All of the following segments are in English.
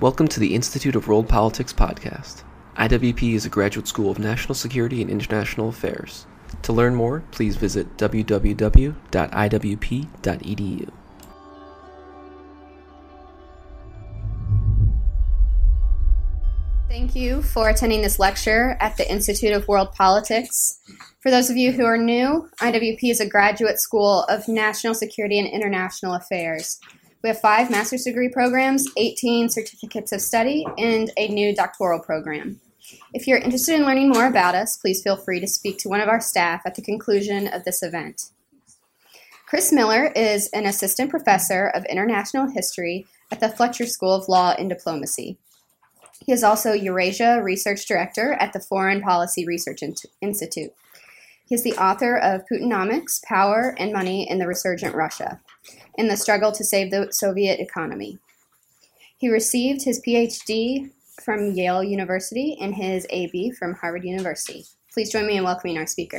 Welcome to the Institute of World Politics podcast. IWP is a graduate school of national security and international affairs. To learn more, please visit www.iwp.edu. Thank you for attending this lecture at the Institute of World Politics. For those of you who are new, IWP is a graduate school of national security and international affairs. We have five master's degree programs, 18 certificates of study, and a new doctoral program. If you're interested in learning more about us, please feel free to speak to one of our staff at the conclusion of this event. Chris Miller is an assistant professor of international history at the Fletcher School of Law and Diplomacy. He is also Eurasia Research Director at the Foreign Policy Research Institute. He is the author of Putinomics Power and Money in the Resurgent Russia in the struggle to save the Soviet economy. He received his PhD from Yale University and his AB from Harvard University. Please join me in welcoming our speaker.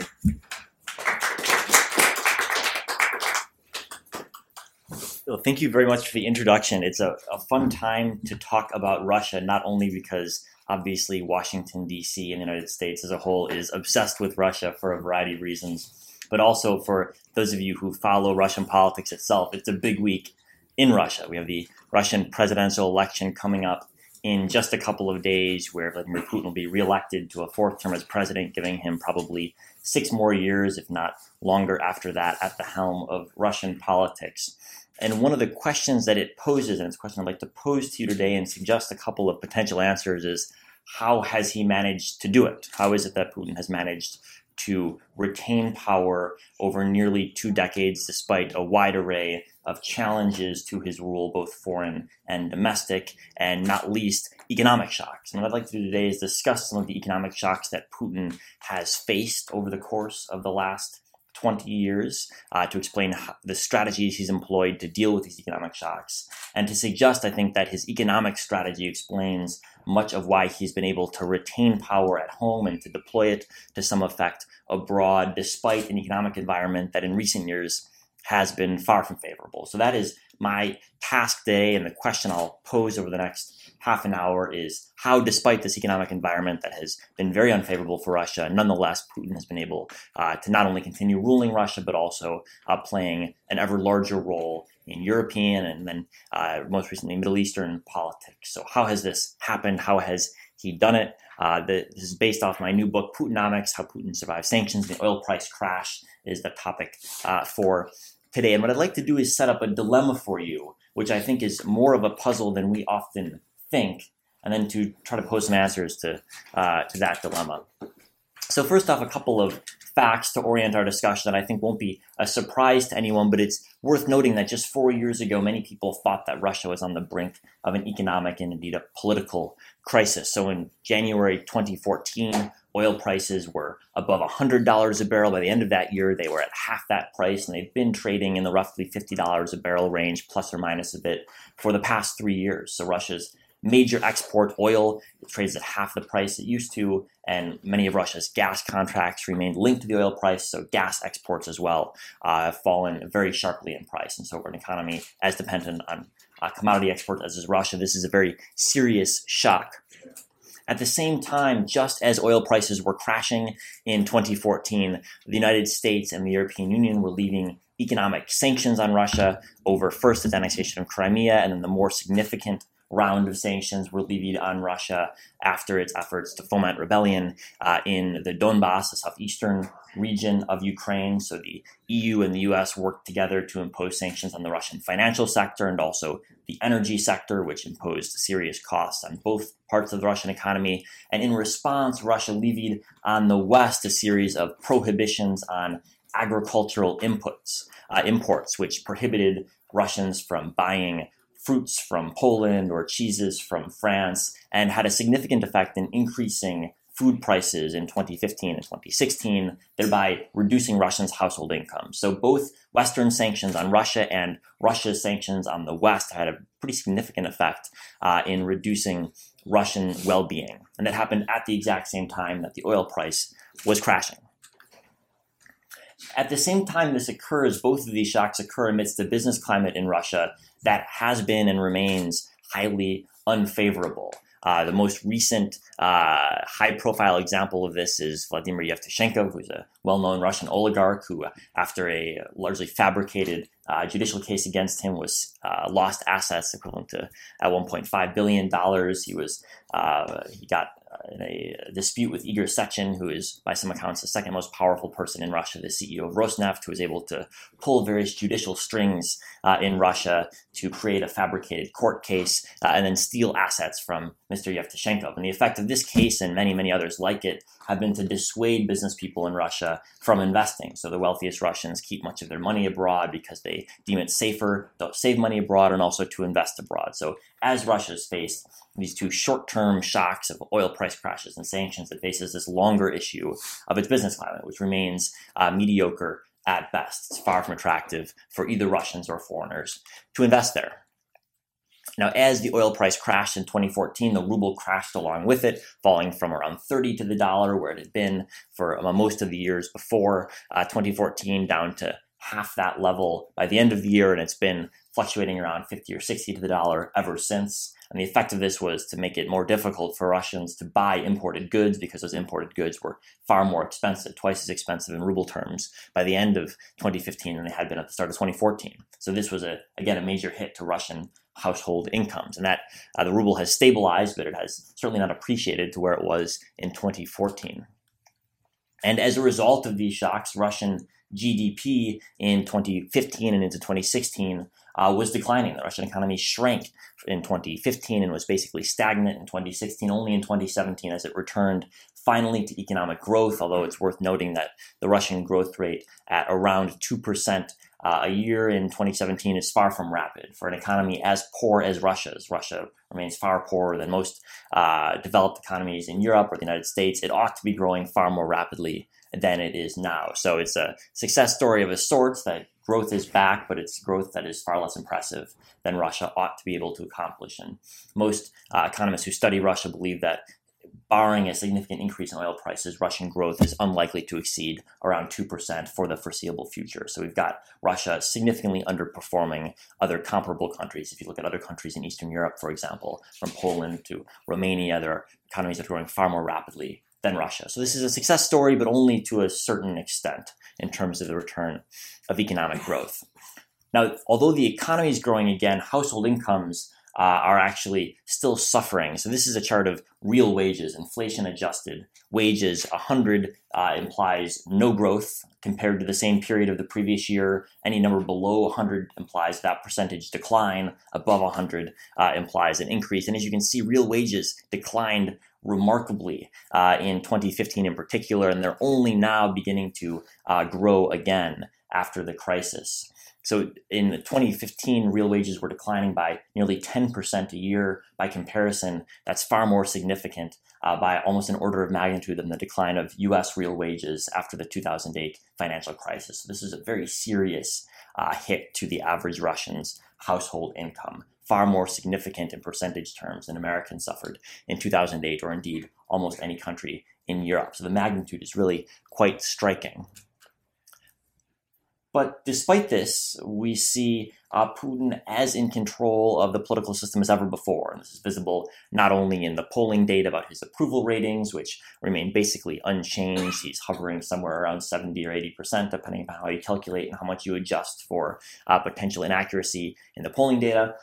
Well, thank you very much for the introduction. It's a, a fun time to talk about Russia, not only because obviously Washington, D.C., and the United States as a whole is obsessed with Russia for a variety of reasons, but also for those of you who follow Russian politics itself. It's a big week in Russia. We have the Russian presidential election coming up in just a couple of days, where Vladimir Putin will be reelected to a fourth term as president, giving him probably six more years, if not longer, after that, at the helm of Russian politics. And one of the questions that it poses, and it's a question I'd like to pose to you today and suggest a couple of potential answers, is how has he managed to do it? How is it that Putin has managed to retain power over nearly two decades, despite a wide array of challenges to his rule, both foreign and domestic, and not least economic shocks. And what I'd like to do today is discuss some of the economic shocks that Putin has faced over the course of the last 20 years uh, to explain how, the strategies he's employed to deal with these economic shocks, and to suggest, I think, that his economic strategy explains much of why he's been able to retain power at home and to deploy it to some effect abroad, despite an economic environment that in recent years has been far from favorable. So that is my task today, and the question I'll pose over the next half an hour is how, despite this economic environment that has been very unfavorable for Russia, nonetheless, Putin has been able uh, to not only continue ruling Russia, but also uh, playing an ever larger role in European and then uh, most recently Middle Eastern politics. So, how has this happened? How has he done it? Uh, the, this is based off my new book, Putinomics How Putin Survived Sanctions. The oil price crash is the topic uh, for today. And what I'd like to do is set up a dilemma for you, which I think is more of a puzzle than we often think, and then to try to pose some answers to, uh, to that dilemma. So, first off, a couple of facts to orient our discussion that I think won't be a surprise to anyone, but it's worth noting that just four years ago, many people thought that Russia was on the brink of an economic and indeed a political crisis. So in January 2014, oil prices were above $100 a barrel. By the end of that year, they were at half that price, and they've been trading in the roughly $50 a barrel range, plus or minus a bit, for the past three years. So Russia's major export oil. It trades at half the price it used to, and many of Russia's gas contracts remain linked to the oil price, so gas exports as well uh, have fallen very sharply in price. And so, an economy as dependent on uh, commodity exports as is Russia, this is a very serious shock. At the same time, just as oil prices were crashing in 2014, the United States and the European Union were leaving economic sanctions on Russia over first the annexation of Crimea and then the more significant round of sanctions were levied on Russia after its efforts to foment rebellion uh, in the Donbass, the southeastern region of Ukraine. So the EU and the US worked together to impose sanctions on the Russian financial sector and also the energy sector, which imposed serious costs on both parts of the Russian economy. And in response, Russia levied on the West a series of prohibitions on agricultural inputs, uh, imports, which prohibited Russians from buying fruits from Poland or cheeses from France, and had a significant effect in increasing food prices in 2015 and 2016, thereby reducing Russians' household income. So both Western sanctions on Russia and Russia's sanctions on the West had a pretty significant effect uh, in reducing Russian well-being. And that happened at the exact same time that the oil price was crashing. At the same time this occurs, both of these shocks occur amidst the business climate in Russia that has been and remains highly unfavorable. Uh, the most recent uh, high profile example of this is Vladimir Yevtushenkov, who's a well known Russian oligarch who, after a largely fabricated uh, judicial case against him, was uh, lost assets equivalent to at $1.5 billion. He was uh, he got in a dispute with Igor Sechin, who is, by some accounts, the second most powerful person in Russia, the CEO of Rosneft, who was able to pull various judicial strings uh, in Russia to create a fabricated court case uh, and then steal assets from Mr. Yevtushenkov. And the effect of this case and many, many others like it have been to dissuade business people in Russia from investing. So the wealthiest Russians keep much of their money abroad because they deem it safer to save money abroad and also to invest abroad. So as Russia has faced these two short-term shocks of oil price crashes and sanctions, it faces this longer issue of its business climate, which remains uh, mediocre at best. It's far from attractive for either Russians or foreigners to invest there. Now, as the oil price crashed in 2014, the ruble crashed along with it, falling from around 30 to the dollar, where it had been for uh, most of the years before uh, 2014, down to half that level by the end of the year, and it's been fluctuating around 50 or 60 to the dollar ever since. And the effect of this was to make it more difficult for Russians to buy imported goods because those imported goods were far more expensive, twice as expensive in ruble terms by the end of 2015 than they had been at the start of 2014. So this was a again a major hit to Russian household incomes, and that uh, the ruble has stabilized, but it has certainly not appreciated to where it was in 2014. And as a result of these shocks, Russian GDP in 2015 and into 2016 uh, was declining. The Russian economy shrank in 2015 and was basically stagnant in 2016, only in 2017 as it returned finally to economic growth, although it's worth noting that the Russian growth rate at around 2% uh, a year in 2017 is far from rapid for an economy as poor as Russia's. Russia remains far poorer than most uh, developed economies in Europe or the United States. It ought to be growing far more rapidly than it is now. So it's a success story of a sort that growth is back, but it's growth that is far less impressive than Russia ought to be able to accomplish. And most uh, economists who study Russia believe that barring a significant increase in oil prices, Russian growth is unlikely to exceed around 2% for the foreseeable future. So we've got Russia significantly underperforming other comparable countries. If you look at other countries in Eastern Europe, for example, from Poland to Romania, there are economies are growing far more rapidly than Russia. So this is a success story, but only to a certain extent in terms of the return of economic growth. Now, although the economy is growing again, household incomes uh, are actually still suffering. So this is a chart of real wages, inflation adjusted wages. 100 uh, implies no growth compared to the same period of the previous year. Any number below 100 implies that percentage decline. Above 100 uh, implies an increase. And as you can see, real wages declined remarkably uh, in 2015 in particular, and they're only now beginning to uh, grow again after the crisis. So in 2015, real wages were declining by nearly 10% a year. By comparison, that's far more significant uh, by almost an order of magnitude than the decline of US real wages after the 2008 financial crisis. So this is a very serious uh, hit to the average Russian's household income, far more significant in percentage terms than Americans suffered in 2008 or indeed almost any country in Europe. So the magnitude is really quite striking. But despite this, we see uh, Putin as in control of the political system as ever before. And this is visible not only in the polling data about his approval ratings, which remain basically unchanged. He's hovering somewhere around 70 or 80%, depending on how you calculate and how much you adjust for uh, potential inaccuracy in the polling data.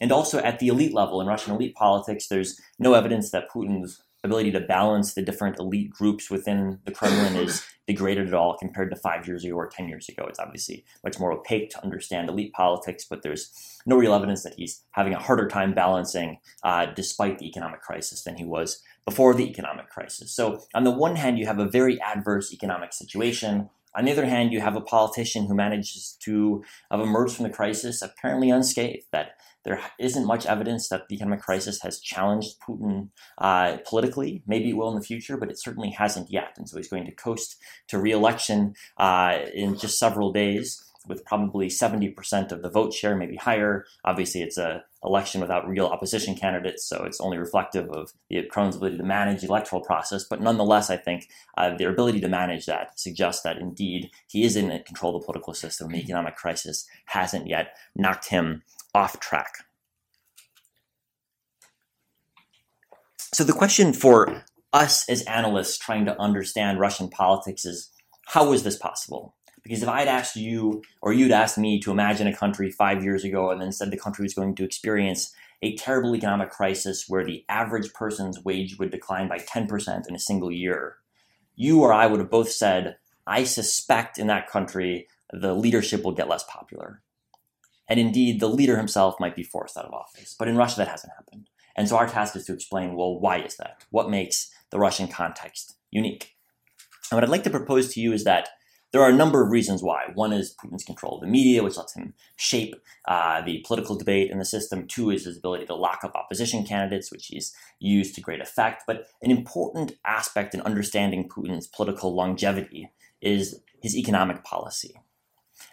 And also at the elite level in Russian elite politics, there's no evidence that Putin's ability to balance the different elite groups within the Kremlin is degraded at all compared to five years ago or 10 years ago. It's obviously much more opaque to understand elite politics, but there's no real evidence that he's having a harder time balancing uh, despite the economic crisis than he was before the economic crisis. So, on the one hand, you have a very adverse economic situation. On the other hand, you have a politician who manages to have emerged from the crisis apparently unscathed, that there isn't much evidence that the economic crisis has challenged Putin uh, politically. Maybe it will in the future, but it certainly hasn't yet. And so he's going to coast to reelection uh, in just several days with probably 70% of the vote share, maybe higher. Obviously, it's a election without real opposition candidates, so it's only reflective of the Kremlin's ability to manage the electoral process. But nonetheless, I think uh, their ability to manage that suggests that indeed he is in control of the political system. The economic crisis hasn't yet knocked him off track. So the question for us as analysts trying to understand Russian politics is how was this possible? Because if I'd asked you or you'd asked me to imagine a country five years ago and then said the country was going to experience a terrible economic crisis where the average person's wage would decline by 10% in a single year, you or I would have both said, I suspect in that country the leadership will get less popular. And indeed, the leader himself might be forced out of office. But in Russia, that hasn't happened. And so our task is to explain well, why is that? What makes the Russian context unique? And what I'd like to propose to you is that there are a number of reasons why. One is Putin's control of the media, which lets him shape uh, the political debate in the system. Two is his ability to lock up opposition candidates, which he's used to great effect. But an important aspect in understanding Putin's political longevity is his economic policy.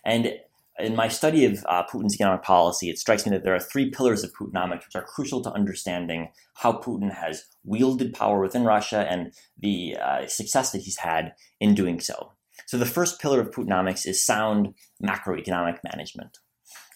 And in my study of uh, Putin's economic policy, it strikes me that there are three pillars of Putinomics which are crucial to understanding how Putin has wielded power within Russia and the uh, success that he's had in doing so. So, the first pillar of Putinomics is sound macroeconomic management.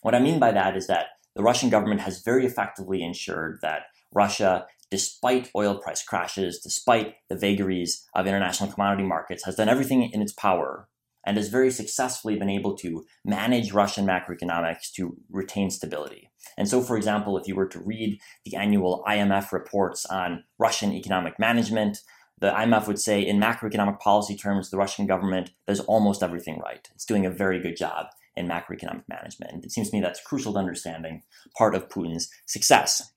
What I mean by that is that the Russian government has very effectively ensured that Russia, despite oil price crashes, despite the vagaries of international commodity markets, has done everything in its power and has very successfully been able to manage Russian macroeconomics to retain stability. And so, for example, if you were to read the annual IMF reports on Russian economic management, the IMF would say, in macroeconomic policy terms, the Russian government does almost everything right. It's doing a very good job in macroeconomic management. And it seems to me that's crucial to understanding part of Putin's success.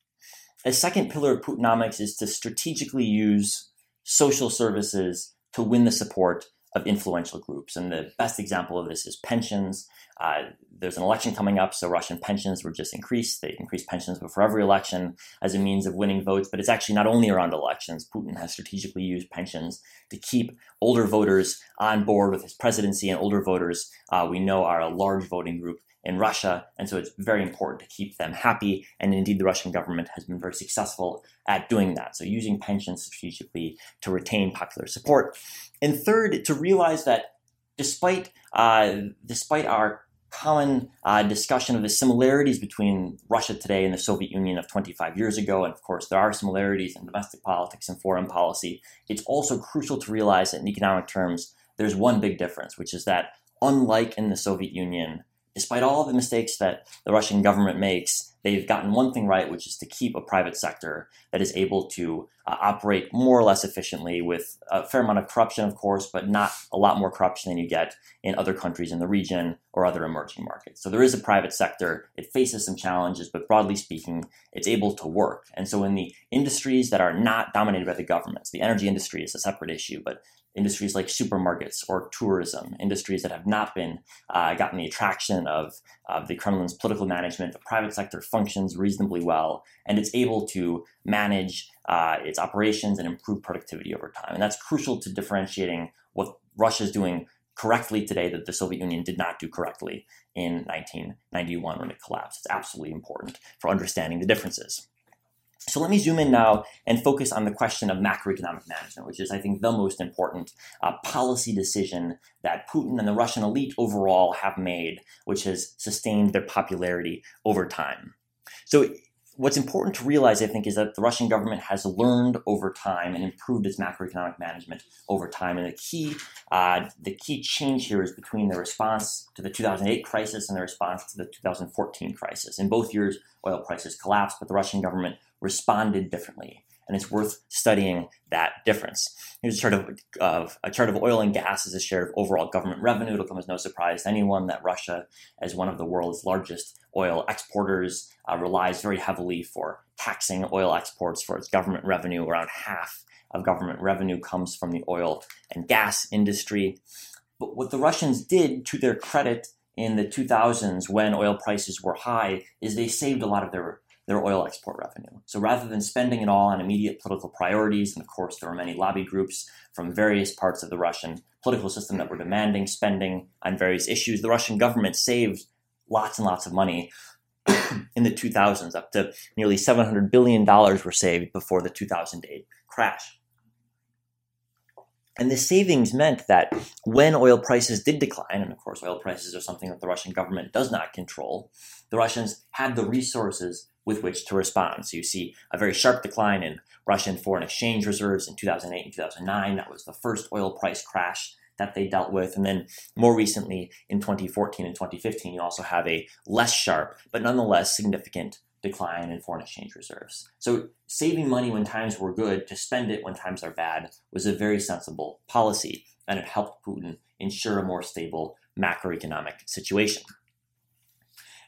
A second pillar of Putinomics is to strategically use social services to win the support of influential groups. And the best example of this is pensions. Uh, there's an election coming up, so Russian pensions were just increased. They increased pensions before every election as a means of winning votes. But it's actually not only around elections. Putin has strategically used pensions to keep older voters on board with his presidency, and older voters uh, we know are a large voting group in Russia, and so it's very important to keep them happy. And indeed, the Russian government has been very successful at doing that. So, using pensions strategically to retain popular support. And third, to realize that despite uh, despite our common uh, discussion of the similarities between Russia today and the Soviet Union of 25 years ago, and of course there are similarities in domestic politics and foreign policy. It's also crucial to realize that in economic terms, there's one big difference, which is that unlike in the Soviet Union, despite all the mistakes that the Russian government makes, they've gotten one thing right, which is to keep a private sector that is able to uh, operate more or less efficiently with a fair amount of corruption, of course, but not a lot more corruption than you get in other countries in the region or other emerging markets. So there is a private sector. It faces some challenges, but broadly speaking, it's able to work. And so in the industries that are not dominated by the governments, the energy industry is a separate issue, but industries like supermarkets or tourism, industries that have not been uh, gotten the attraction of, of the Kremlin's political management. The private sector functions reasonably well, and it's able to manage uh, its operations and improve productivity over time. And that's crucial to differentiating what Russia is doing correctly today that the Soviet Union did not do correctly in 1991 when it collapsed. It's absolutely important for understanding the differences. So let me zoom in now and focus on the question of macroeconomic management, which is, I think, the most important uh, policy decision that Putin and the Russian elite overall have made, which has sustained their popularity over time. So what's important to realize, I think, is that the Russian government has learned over time and improved its macroeconomic management over time. And the key, uh, the key change here is between the response to the 2008 crisis and the response to the 2014 crisis. In both years, oil prices collapsed, but the Russian government responded differently. And it's worth studying that difference. Here's a chart of, of, a chart of oil and gas as a share of overall government revenue. It'll come as no surprise to anyone that Russia, as one of the world's largest oil exporters, uh, relies very heavily for taxing oil exports for its government revenue. Around half of government revenue comes from the oil and gas industry. But what the Russians did, to their credit, in the 2000s when oil prices were high, is they saved a lot of their their oil export revenue. So rather than spending it all on immediate political priorities, and of course there were many lobby groups from various parts of the Russian political system that were demanding spending on various issues, the Russian government saved lots and lots of money in the 2000s. Up to nearly $700 billion were saved before the 2008 crash. And the savings meant that when oil prices did decline, and of course, oil prices are something that the Russian government does not control, the Russians had the resources with which to respond. So you see a very sharp decline in Russian foreign exchange reserves in 2008 and 2009. That was the first oil price crash that they dealt with. And then more recently in 2014 and 2015, you also have a less sharp, but nonetheless significant decline in foreign exchange reserves. So saving money when times were good to spend it when times are bad was a very sensible policy, and it helped Putin ensure a more stable macroeconomic situation.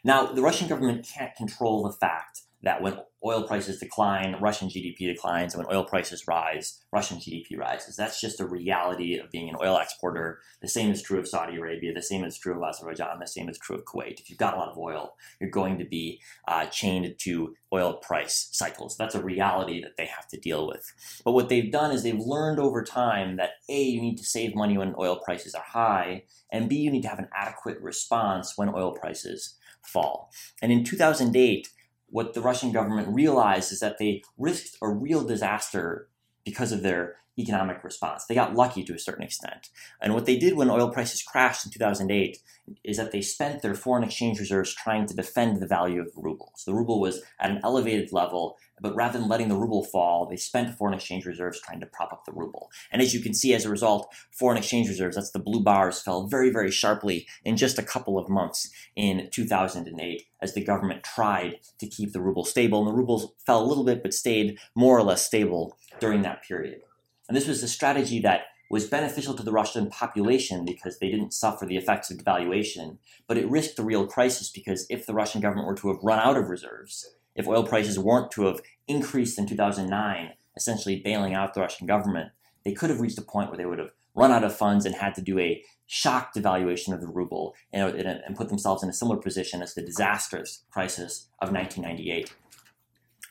Now, the Russian government can't control the fact that when oil prices decline, Russian GDP declines, and when oil prices rise, Russian GDP rises. That's just a reality of being an oil exporter. The same is true of Saudi Arabia, the same is true of Azerbaijan, the same is true of Kuwait. If you've got a lot of oil, you're going to be uh, chained to oil price cycles. That's a reality that they have to deal with. But what they've done is they've learned over time that A, you need to save money when oil prices are high, and B, you need to have an adequate response when oil prices fall. And in 2008, what the Russian government realized is that they risked a real disaster because of their economic response. They got lucky to a certain extent. And what they did when oil prices crashed in 2008 is that they spent their foreign exchange reserves trying to defend the value of the ruble. So the ruble was at an elevated level, but rather than letting the ruble fall, they spent foreign exchange reserves trying to prop up the ruble. And as you can see, as a result, foreign exchange reserves, that's the blue bars, fell very, very sharply in just a couple of months in 2008 as the government tried to keep the ruble stable. And the ruble fell a little bit, but stayed more or less stable during that period. And this was a strategy that was beneficial to the Russian population because they didn't suffer the effects of devaluation, but it risked a real crisis because if the Russian government were to have run out of reserves, if oil prices weren't to have increased in 2009, essentially bailing out the Russian government, they could have reached a point where they would have run out of funds and had to do a shock devaluation of the ruble and, and put themselves in a similar position as the disastrous crisis of 1998.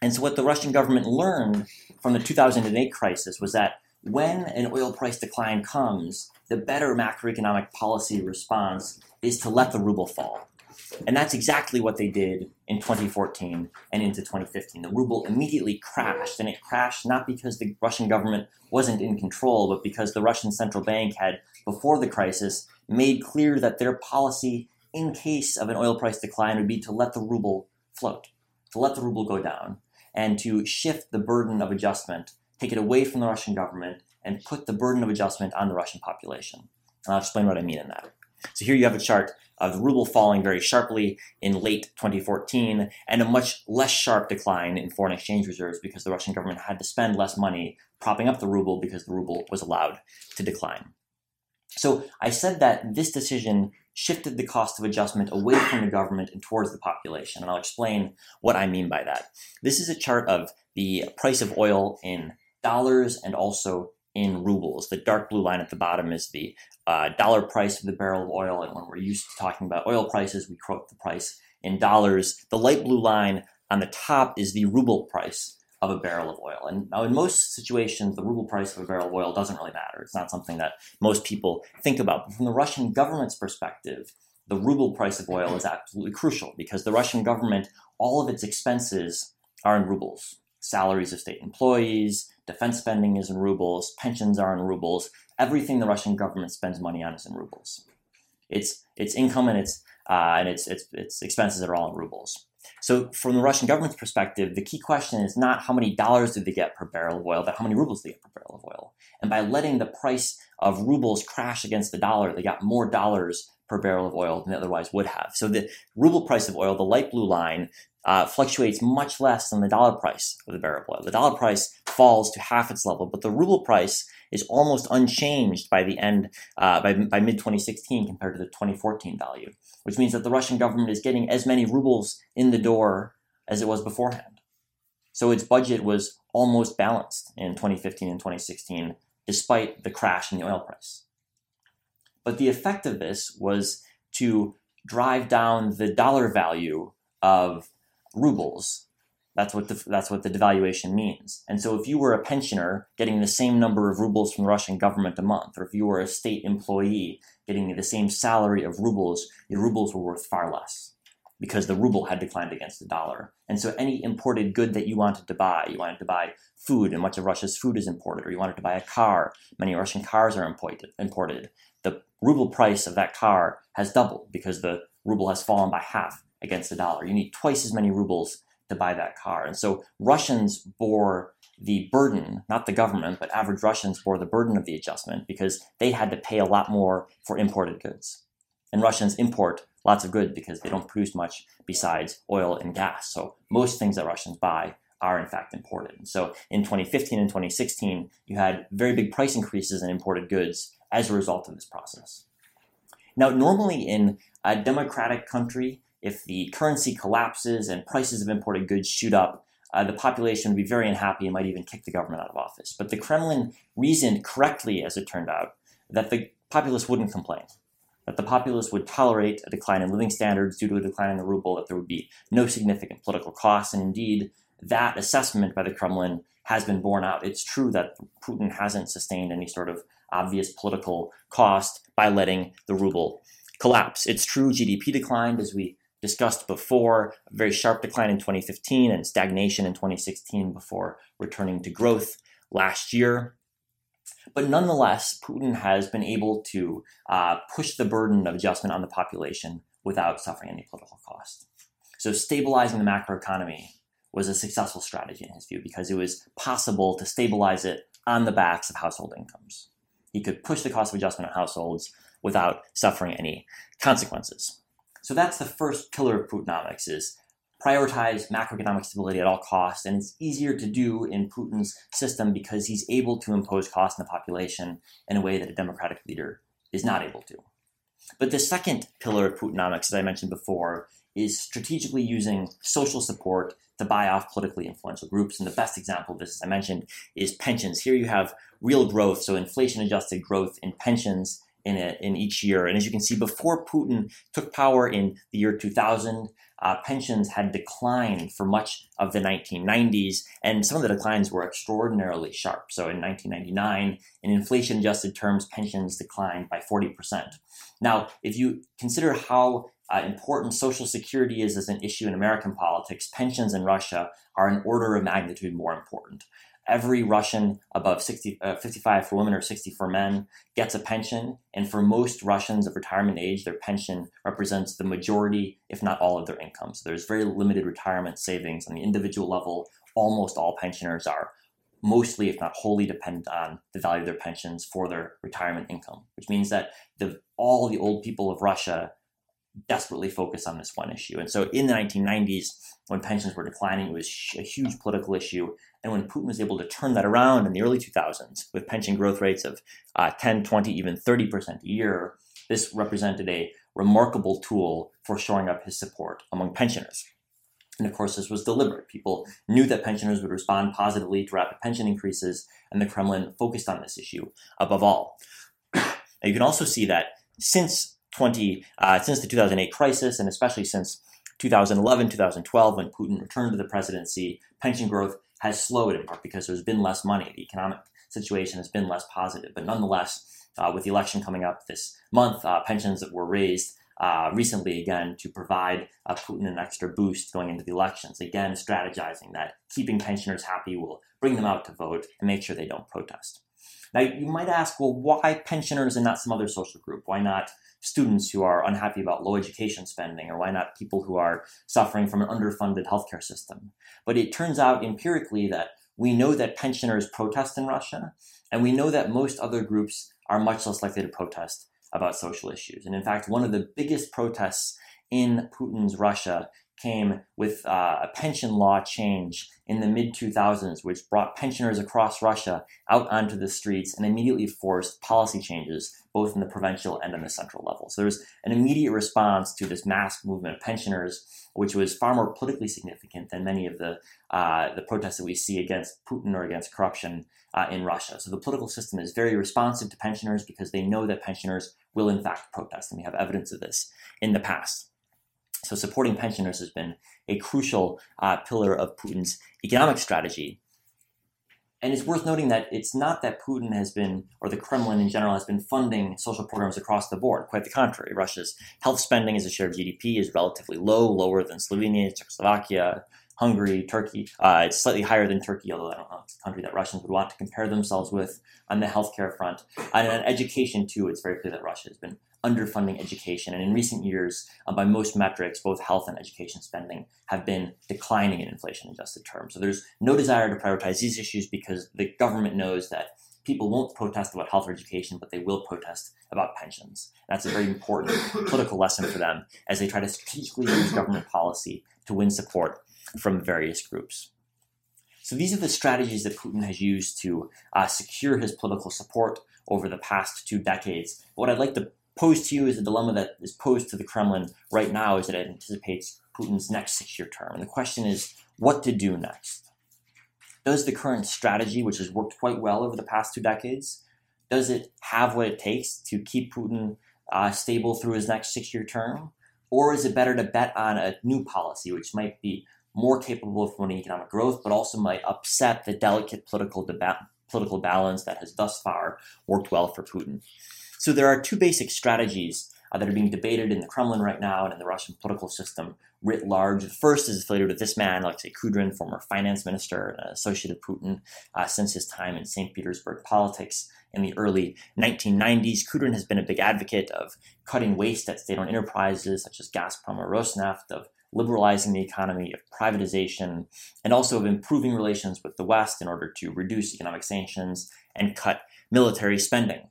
And so, what the Russian government learned from the 2008 crisis was that when an oil price decline comes, the better macroeconomic policy response is to let the ruble fall. And that's exactly what they did in 2014 and into 2015. The ruble immediately crashed, and it crashed not because the Russian government wasn't in control, but because the Russian central bank had, before the crisis, made clear that their policy in case of an oil price decline would be to let the ruble float, to let the ruble go down, and to shift the burden of adjustment take it away from the Russian government, and put the burden of adjustment on the Russian population. And I'll explain what I mean in that. So here you have a chart of the ruble falling very sharply in late 2014 and a much less sharp decline in foreign exchange reserves because the Russian government had to spend less money propping up the ruble because the ruble was allowed to decline. So I said that this decision shifted the cost of adjustment away from the government and towards the population, and I'll explain what I mean by that. This is a chart of the price of oil in dollars and also in rubles. The dark blue line at the bottom is the uh, dollar price of the barrel of oil. And when we're used to talking about oil prices, we quote the price in dollars. The light blue line on the top is the ruble price of a barrel of oil. And now, in most situations, the ruble price of a barrel of oil doesn't really matter. It's not something that most people think about. But from the Russian government's perspective, the ruble price of oil is absolutely crucial because the Russian government, all of its expenses are in rubles salaries of state employees, defense spending is in rubles, pensions are in rubles. Everything the Russian government spends money on is in rubles. Its its income and its uh, and its, its its expenses are all in rubles. So, from the Russian government's perspective, the key question is not how many dollars did they get per barrel of oil, but how many rubles they get per barrel of oil. And by letting the price of rubles crash against the dollar, they got more dollars per barrel of oil than they otherwise would have. So the ruble price of oil, the light blue line, uh, fluctuates much less than the dollar price of the barrel of oil. The dollar price falls to half its level, but the ruble price is almost unchanged by the end, uh, by, by mid 2016 compared to the 2014 value, which means that the Russian government is getting as many rubles in the door as it was beforehand. So its budget was almost balanced in 2015 and 2016, despite the crash in the oil price. But the effect of this was to drive down the dollar value of rubles. That's what the, that's what the devaluation means. And so, if you were a pensioner getting the same number of rubles from the Russian government a month, or if you were a state employee getting the same salary of rubles, your rubles were worth far less because the ruble had declined against the dollar. And so, any imported good that you wanted to buy, you wanted to buy food, and much of Russia's food is imported, or you wanted to buy a car, many Russian cars are imported. imported. The ruble price of that car has doubled because the ruble has fallen by half against the dollar. You need twice as many rubles to buy that car. And so Russians bore the burden, not the government, but average Russians bore the burden of the adjustment because they had to pay a lot more for imported goods. And Russians import lots of goods because they don't produce much besides oil and gas. So most things that Russians buy are in fact imported. And so in 2015 and 2016, you had very big price increases in imported goods as a result of this process. Now, normally in a democratic country, if the currency collapses and prices of imported goods shoot up, uh, the population would be very unhappy and might even kick the government out of office. But the Kremlin reasoned correctly, as it turned out, that the populace wouldn't complain, that the populace would tolerate a decline in living standards due to a decline in the ruble, that there would be no significant political costs, and indeed, that assessment by the Kremlin has been borne out. It's true that Putin hasn't sustained any sort of obvious political cost by letting the ruble collapse. It's true GDP declined, as we discussed before, a very sharp decline in 2015 and stagnation in 2016 before returning to growth last year. But nonetheless, Putin has been able to uh, push the burden of adjustment on the population without suffering any political cost. So, stabilizing the macroeconomy was a successful strategy in his view because it was possible to stabilize it on the backs of household incomes. He could push the cost of adjustment on households without suffering any consequences. So that's the first pillar of Putinomics is prioritize macroeconomic stability at all costs. And it's easier to do in Putin's system because he's able to impose costs on the population in a way that a democratic leader is not able to. But the second pillar of Putinomics, as I mentioned before, is strategically using social support to buy off politically influential groups. And the best example of this, as I mentioned, is pensions. Here you have real growth, so inflation adjusted growth in pensions in, in each year. And as you can see, before Putin took power in the year 2000, uh, pensions had declined for much of the 1990s, and some of the declines were extraordinarily sharp. So in 1999, in inflation adjusted terms, pensions declined by 40%. Now, if you consider how uh, important Social Security is as an issue in American politics, pensions in Russia are an order of magnitude more important. Every Russian above 60, uh, 55 for women or 60 for men gets a pension, and for most Russians of retirement age, their pension represents the majority, if not all, of their income. So there's very limited retirement savings on the individual level. Almost all pensioners are mostly, if not wholly, dependent on the value of their pensions for their retirement income, which means that the, all the old people of Russia desperately focus on this one issue. And so in the 1990s, when pensions were declining, it was a huge political issue. And when Putin was able to turn that around in the early 2000s with pension growth rates of uh, 10, 20, even 30% a year, this represented a remarkable tool for shoring up his support among pensioners. And of course, this was deliberate. People knew that pensioners would respond positively to rapid pension increases, and the Kremlin focused on this issue above all. you can also see that since 20 uh, since the 2008 crisis, and especially since 2011, 2012, when Putin returned to the presidency, pension growth has slowed in part because there's been less money. The economic situation has been less positive. But nonetheless, uh, with the election coming up this month, uh, pensions that were raised uh, recently again to provide uh, Putin an extra boost going into the elections. Again, strategizing that keeping pensioners happy will bring them out to vote and make sure they don't protest. Now, you might ask, well, why pensioners and not some other social group? Why not students who are unhappy about low education spending, or why not people who are suffering from an underfunded healthcare system? But it turns out empirically that we know that pensioners protest in Russia, and we know that most other groups are much less likely to protest about social issues. And in fact, one of the biggest protests in Putin's Russia came with uh, a pension law change in the mid 2000s, which brought pensioners across Russia out onto the streets and immediately forced policy changes, both in the provincial and in the central level. So there was an immediate response to this mass movement of pensioners, which was far more politically significant than many of the, uh, the protests that we see against Putin or against corruption uh, in Russia. So the political system is very responsive to pensioners because they know that pensioners will, in fact, protest. And we have evidence of this in the past. So supporting pensioners has been a crucial uh, pillar of Putin's economic strategy. And it's worth noting that it's not that Putin has been, or the Kremlin in general, has been funding social programs across the board. Quite the contrary. Russia's health spending as a share of GDP is relatively low, lower than Slovenia, Czechoslovakia, Hungary, Turkey. Uh, it's slightly higher than Turkey, although I don't know it's a country that Russians would want to compare themselves with on the healthcare front. And on education, too, it's very clear that Russia has been underfunding education. And in recent years, uh, by most metrics, both health and education spending have been declining in inflation adjusted terms. So there's no desire to prioritize these issues because the government knows that people won't protest about health or education, but they will protest about pensions. That's a very important political lesson for them as they try to strategically use government policy to win support from various groups. So these are the strategies that Putin has used to uh, secure his political support over the past two decades. What I'd like to pose to you is a dilemma that is posed to the Kremlin right now is that it anticipates Putin's next six-year term. And the question is what to do next. Does the current strategy, which has worked quite well over the past two decades, does it have what it takes to keep Putin uh, stable through his next six-year term? Or is it better to bet on a new policy, which might be more capable of promoting economic growth, but also might upset the delicate political, deba- political balance that has thus far worked well for Putin? So there are two basic strategies uh, that are being debated in the Kremlin right now and in the Russian political system writ large. The first is affiliated with this man, Alexei Kudrin, former finance minister and associate of Putin uh, since his time in St. Petersburg politics in the early 1990s. Kudrin has been a big advocate of cutting waste at state owned enterprises such as Gazprom or Rosneft, of liberalizing the economy, of privatization, and also of improving relations with the West in order to reduce economic sanctions and cut military spending.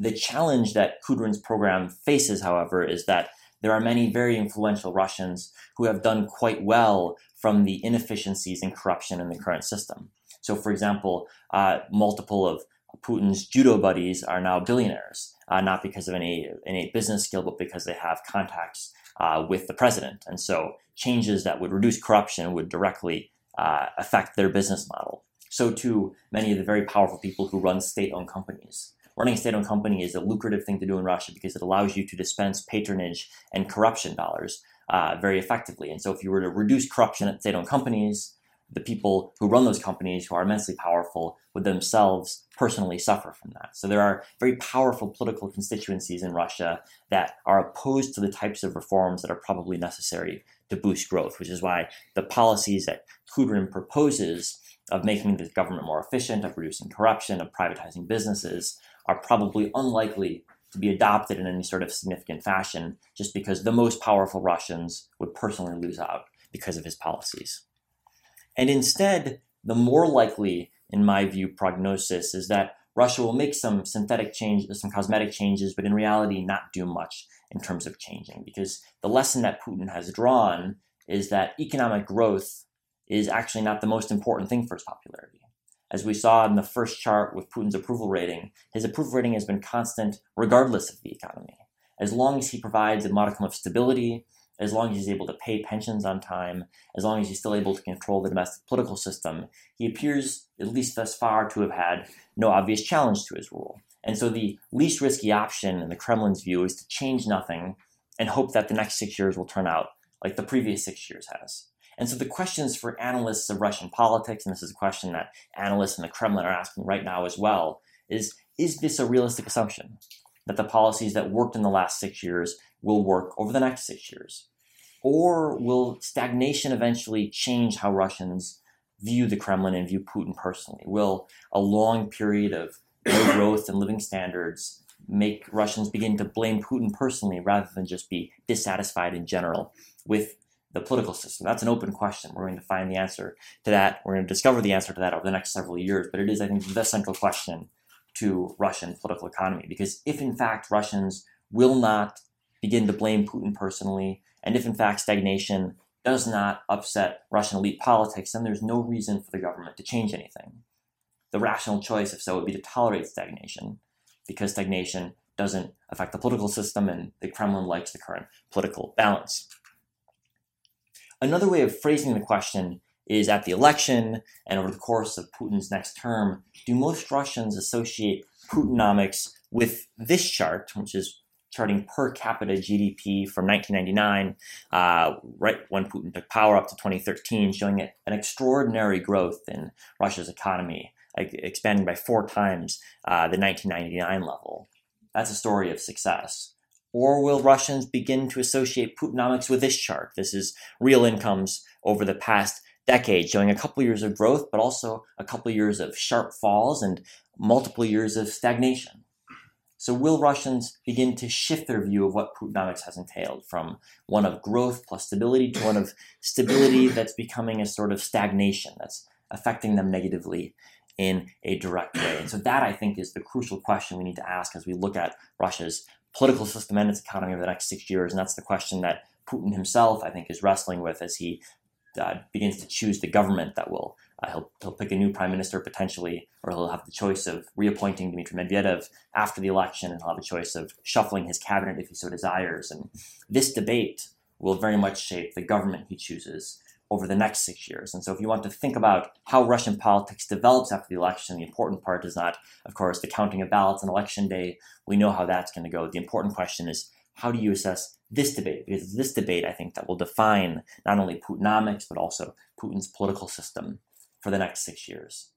The challenge that Kudrin's program faces, however, is that there are many very influential Russians who have done quite well from the inefficiencies and corruption in the current system. So, for example, uh, multiple of Putin's judo buddies are now billionaires, uh, not because of any innate business skill, but because they have contacts uh, with the president. And so, changes that would reduce corruption would directly uh, affect their business model. So, too, many of the very powerful people who run state owned companies running a state-owned company is a lucrative thing to do in Russia because it allows you to dispense patronage and corruption dollars uh, very effectively. And so, if you were to reduce corruption at state-owned companies, the people who run those companies, who are immensely powerful, would themselves personally suffer from that. So there are very powerful political constituencies in Russia that are opposed to the types of reforms that are probably necessary to boost growth, which is why the policies that Kudrin proposes of making the government more efficient, of reducing corruption, of privatizing businesses, are probably unlikely to be adopted in any sort of significant fashion just because the most powerful Russians would personally lose out because of his policies. And instead, the more likely, in my view, prognosis is that Russia will make some synthetic changes, some cosmetic changes, but in reality not do much in terms of changing. Because the lesson that Putin has drawn is that economic growth is actually not the most important thing for his popularity. As we saw in the first chart with Putin's approval rating, his approval rating has been constant regardless of the economy. As long as he provides a modicum of stability, as long as he's able to pay pensions on time, as long as he's still able to control the domestic political system, he appears, at least thus far, to have had no obvious challenge to his rule. And so the least risky option in the Kremlin's view is to change nothing and hope that the next six years will turn out like the previous six years has. And so the questions for analysts of Russian politics, and this is a question that analysts in the Kremlin are asking right now as well, is is this a realistic assumption that the policies that worked in the last six years will work over the next six years? Or will stagnation eventually change how Russians view the Kremlin and view Putin personally? Will a long period of low growth and living standards make Russians begin to blame Putin personally rather than just be dissatisfied in general with the political system? That's an open question. We're going to find the answer to that. We're going to discover the answer to that over the next several years. But it is, I think, the central question to Russian political economy. Because if, in fact, Russians will not begin to blame Putin personally, and if, in fact, stagnation does not upset Russian elite politics, then there's no reason for the government to change anything. The rational choice, if so, would be to tolerate stagnation, because stagnation doesn't affect the political system, and the Kremlin likes the current political balance. Another way of phrasing the question is at the election and over the course of Putin's next term, do most Russians associate Putinomics with this chart, which is charting per capita GDP from 1999, uh, right when Putin took power up to 2013, showing an extraordinary growth in Russia's economy, expanding by four times uh, the 1999 level. That's a story of success. Or will Russians begin to associate Putinomics with this chart? This is real incomes over the past decade, showing a couple years of growth, but also a couple years of sharp falls and multiple years of stagnation. So, will Russians begin to shift their view of what Putinomics has entailed from one of growth plus stability to one of stability that's becoming a sort of stagnation that's affecting them negatively in a direct way? And so, that I think is the crucial question we need to ask as we look at Russia's political system and its economy over the next six years. And that's the question that Putin himself, I think, is wrestling with as he uh, begins to choose the government that will uh, he'll, he'll pick a new prime minister potentially, or he'll have the choice of reappointing Dmitry Medvedev after the election, and he'll have a choice of shuffling his cabinet if he so desires. And this debate will very much shape the government he chooses over the next six years. And so, if you want to think about how Russian politics develops after the election, the important part is not, of course, the counting of ballots on election day. We know how that's going to go. The important question is how do you assess this debate? Because it's this debate, I think, that will define not only Putinomics, but also Putin's political system for the next six years.